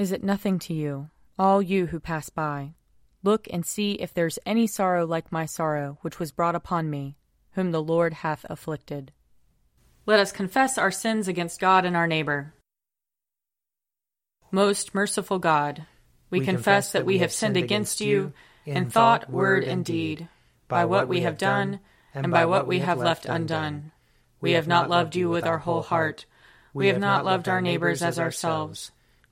Is it nothing to you, all you who pass by? Look and see if there's any sorrow like my sorrow, which was brought upon me, whom the Lord hath afflicted. Let us confess our sins against God and our neighbor. Most merciful God, we, we confess, confess that we have sinned against you in thought, word, and deed, by what we have done, and by what we have left undone. We have not loved you with our whole heart. We have not loved our neighbors as ourselves.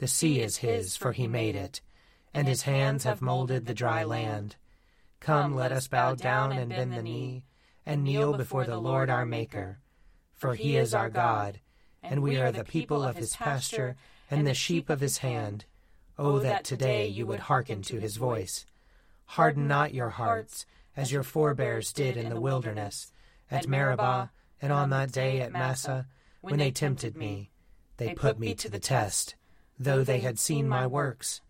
The sea is his, for he made it, and his hands have molded the dry land. Come, let us bow down and bend the knee, and kneel before the Lord our Maker. For he is our God, and we are the people of his pasture and the sheep of his hand. Oh, oh that today you would hearken to his voice. Harden not your hearts, as your forebears did in the wilderness, at Meribah, and on that day at Massah, when they tempted me. They put me to the test though they had seen my works.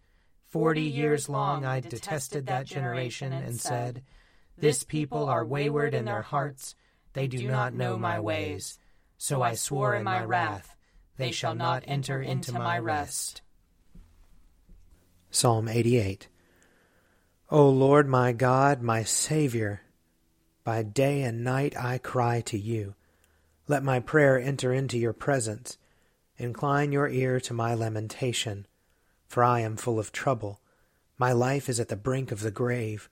Forty years long I detested that generation and said, This people are wayward in their hearts, they do not know my ways. So I swore in my wrath, They shall not enter into my rest. Psalm 88 O Lord my God, my Saviour, by day and night I cry to you. Let my prayer enter into your presence. Incline your ear to my lamentation, for I am full of trouble. My life is at the brink of the grave.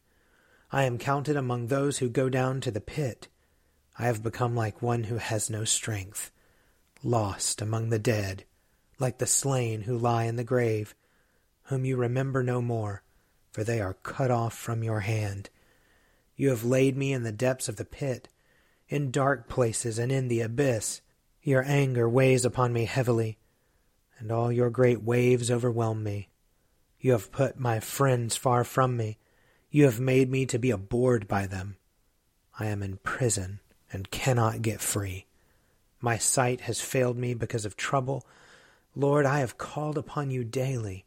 I am counted among those who go down to the pit. I have become like one who has no strength, lost among the dead, like the slain who lie in the grave, whom you remember no more, for they are cut off from your hand. You have laid me in the depths of the pit, in dark places and in the abyss. Your anger weighs upon me heavily, and all your great waves overwhelm me. You have put my friends far from me. You have made me to be abhorred by them. I am in prison and cannot get free. My sight has failed me because of trouble. Lord, I have called upon you daily.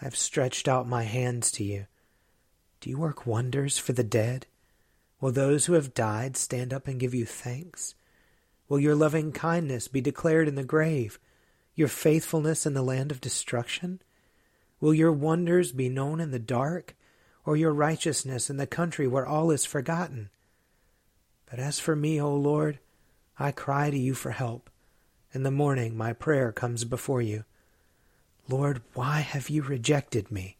I have stretched out my hands to you. Do you work wonders for the dead? Will those who have died stand up and give you thanks? Will your loving kindness be declared in the grave, your faithfulness in the land of destruction? Will your wonders be known in the dark, or your righteousness in the country where all is forgotten? But as for me, O Lord, I cry to you for help. In the morning my prayer comes before you. Lord, why have you rejected me?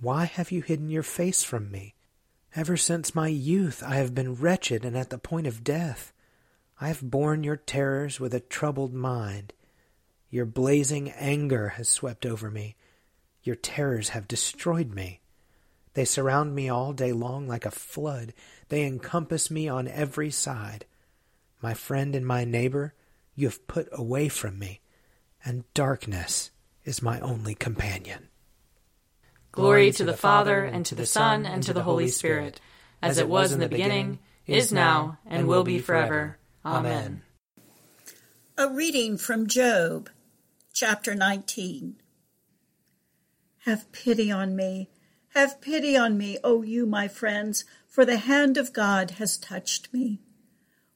Why have you hidden your face from me? Ever since my youth I have been wretched and at the point of death. I have borne your terrors with a troubled mind. Your blazing anger has swept over me. Your terrors have destroyed me. They surround me all day long like a flood. They encompass me on every side. My friend and my neighbor, you have put away from me, and darkness is my only companion. Glory to the Father, and to the Son, and to the Holy Spirit, as it was in the beginning, is now, and will be forever. Amen. A reading from Job, chapter 19. Have pity on me. Have pity on me, O you, my friends, for the hand of God has touched me.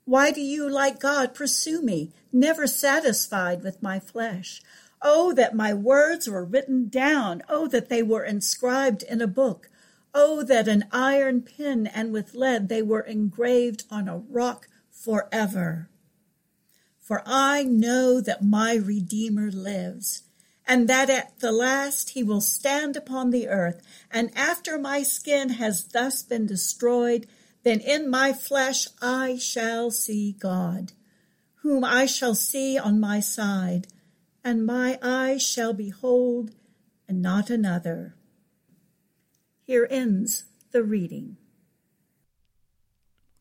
Why do you, like God, pursue me, never satisfied with my flesh? Oh, that my words were written down. Oh, that they were inscribed in a book. Oh, that an iron pen and with lead they were engraved on a rock forever. For I know that my Redeemer lives, and that at the last he will stand upon the earth. And after my skin has thus been destroyed, then in my flesh I shall see God, whom I shall see on my side, and my eyes shall behold, and not another. Here ends the reading.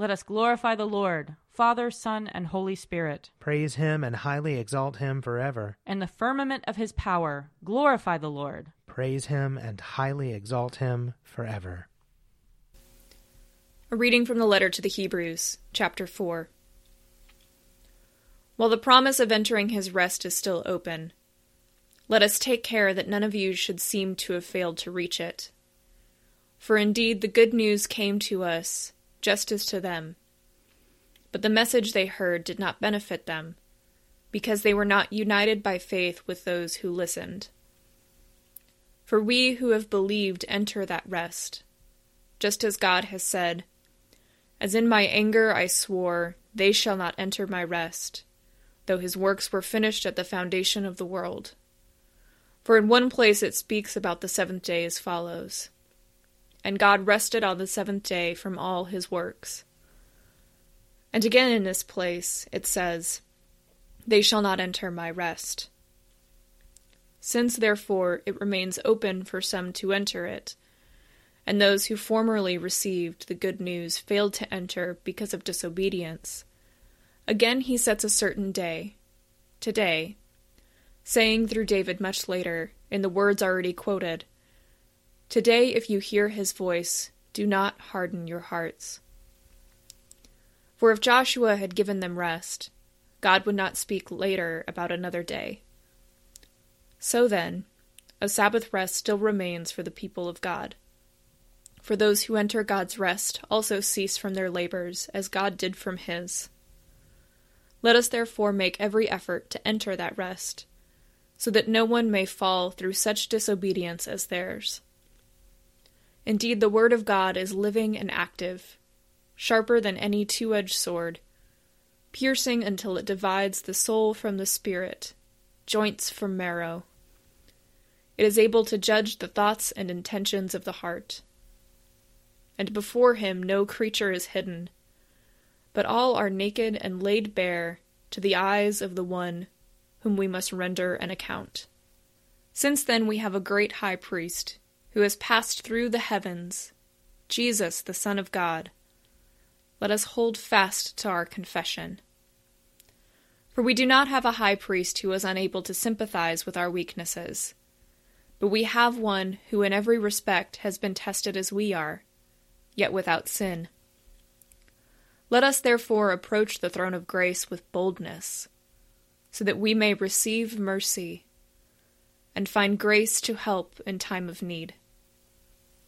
Let us glorify the Lord, Father, Son, and Holy Spirit. Praise him and highly exalt him forever. In the firmament of his power, glorify the Lord. Praise him and highly exalt him forever. A reading from the letter to the Hebrews, chapter 4. While the promise of entering his rest is still open, let us take care that none of you should seem to have failed to reach it. For indeed the good news came to us just as to them. But the message they heard did not benefit them, because they were not united by faith with those who listened. For we who have believed enter that rest, just as God has said, As in my anger I swore, they shall not enter my rest, though his works were finished at the foundation of the world. For in one place it speaks about the seventh day as follows And God rested on the seventh day from all his works. And again in this place it says, They shall not enter my rest. Since therefore it remains open for some to enter it, and those who formerly received the good news failed to enter because of disobedience, again he sets a certain day, today, saying through David much later, in the words already quoted, Today, if you hear his voice, do not harden your hearts. For if Joshua had given them rest, God would not speak later about another day. So then, a Sabbath rest still remains for the people of God. For those who enter God's rest also cease from their labors, as God did from his. Let us therefore make every effort to enter that rest, so that no one may fall through such disobedience as theirs. Indeed, the Word of God is living and active, sharper than any two edged sword, piercing until it divides the soul from the spirit, joints from marrow. It is able to judge the thoughts and intentions of the heart. And before him no creature is hidden, but all are naked and laid bare to the eyes of the one whom we must render an account. Since then we have a great high priest who has passed through the heavens, Jesus, the Son of God. Let us hold fast to our confession. For we do not have a high priest who is unable to sympathize with our weaknesses, but we have one who in every respect has been tested as we are, yet without sin. Let us therefore approach the throne of grace with boldness, so that we may receive mercy and find grace to help in time of need.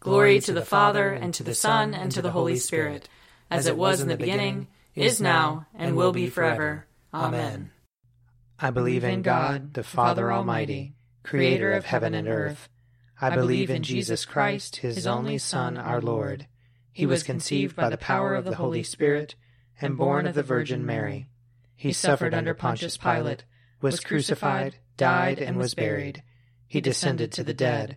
Glory to the Father, and to the Son, and to the Holy Spirit, as it was in the beginning, is now, and will be forever. Amen. I believe in God, the Father Almighty, creator of heaven and earth. I believe in Jesus Christ, his only Son, our Lord. He was conceived by the power of the Holy Spirit and born of the Virgin Mary. He suffered under Pontius Pilate, was crucified, died, and was buried. He descended to the dead.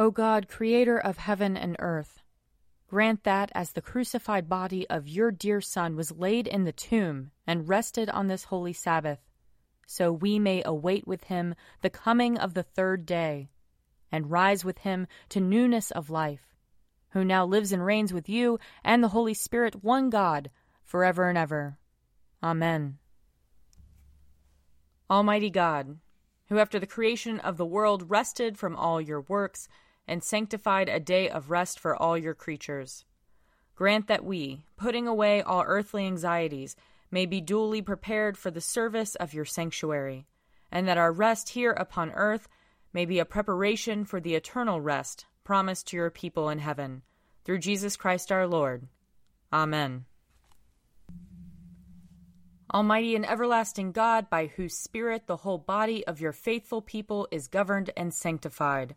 O God, creator of heaven and earth, grant that as the crucified body of your dear Son was laid in the tomb and rested on this holy Sabbath, so we may await with him the coming of the third day and rise with him to newness of life, who now lives and reigns with you and the Holy Spirit, one God, forever and ever. Amen. Almighty God, who after the creation of the world rested from all your works, and sanctified a day of rest for all your creatures. Grant that we, putting away all earthly anxieties, may be duly prepared for the service of your sanctuary, and that our rest here upon earth may be a preparation for the eternal rest promised to your people in heaven. Through Jesus Christ our Lord. Amen. Almighty and everlasting God, by whose Spirit the whole body of your faithful people is governed and sanctified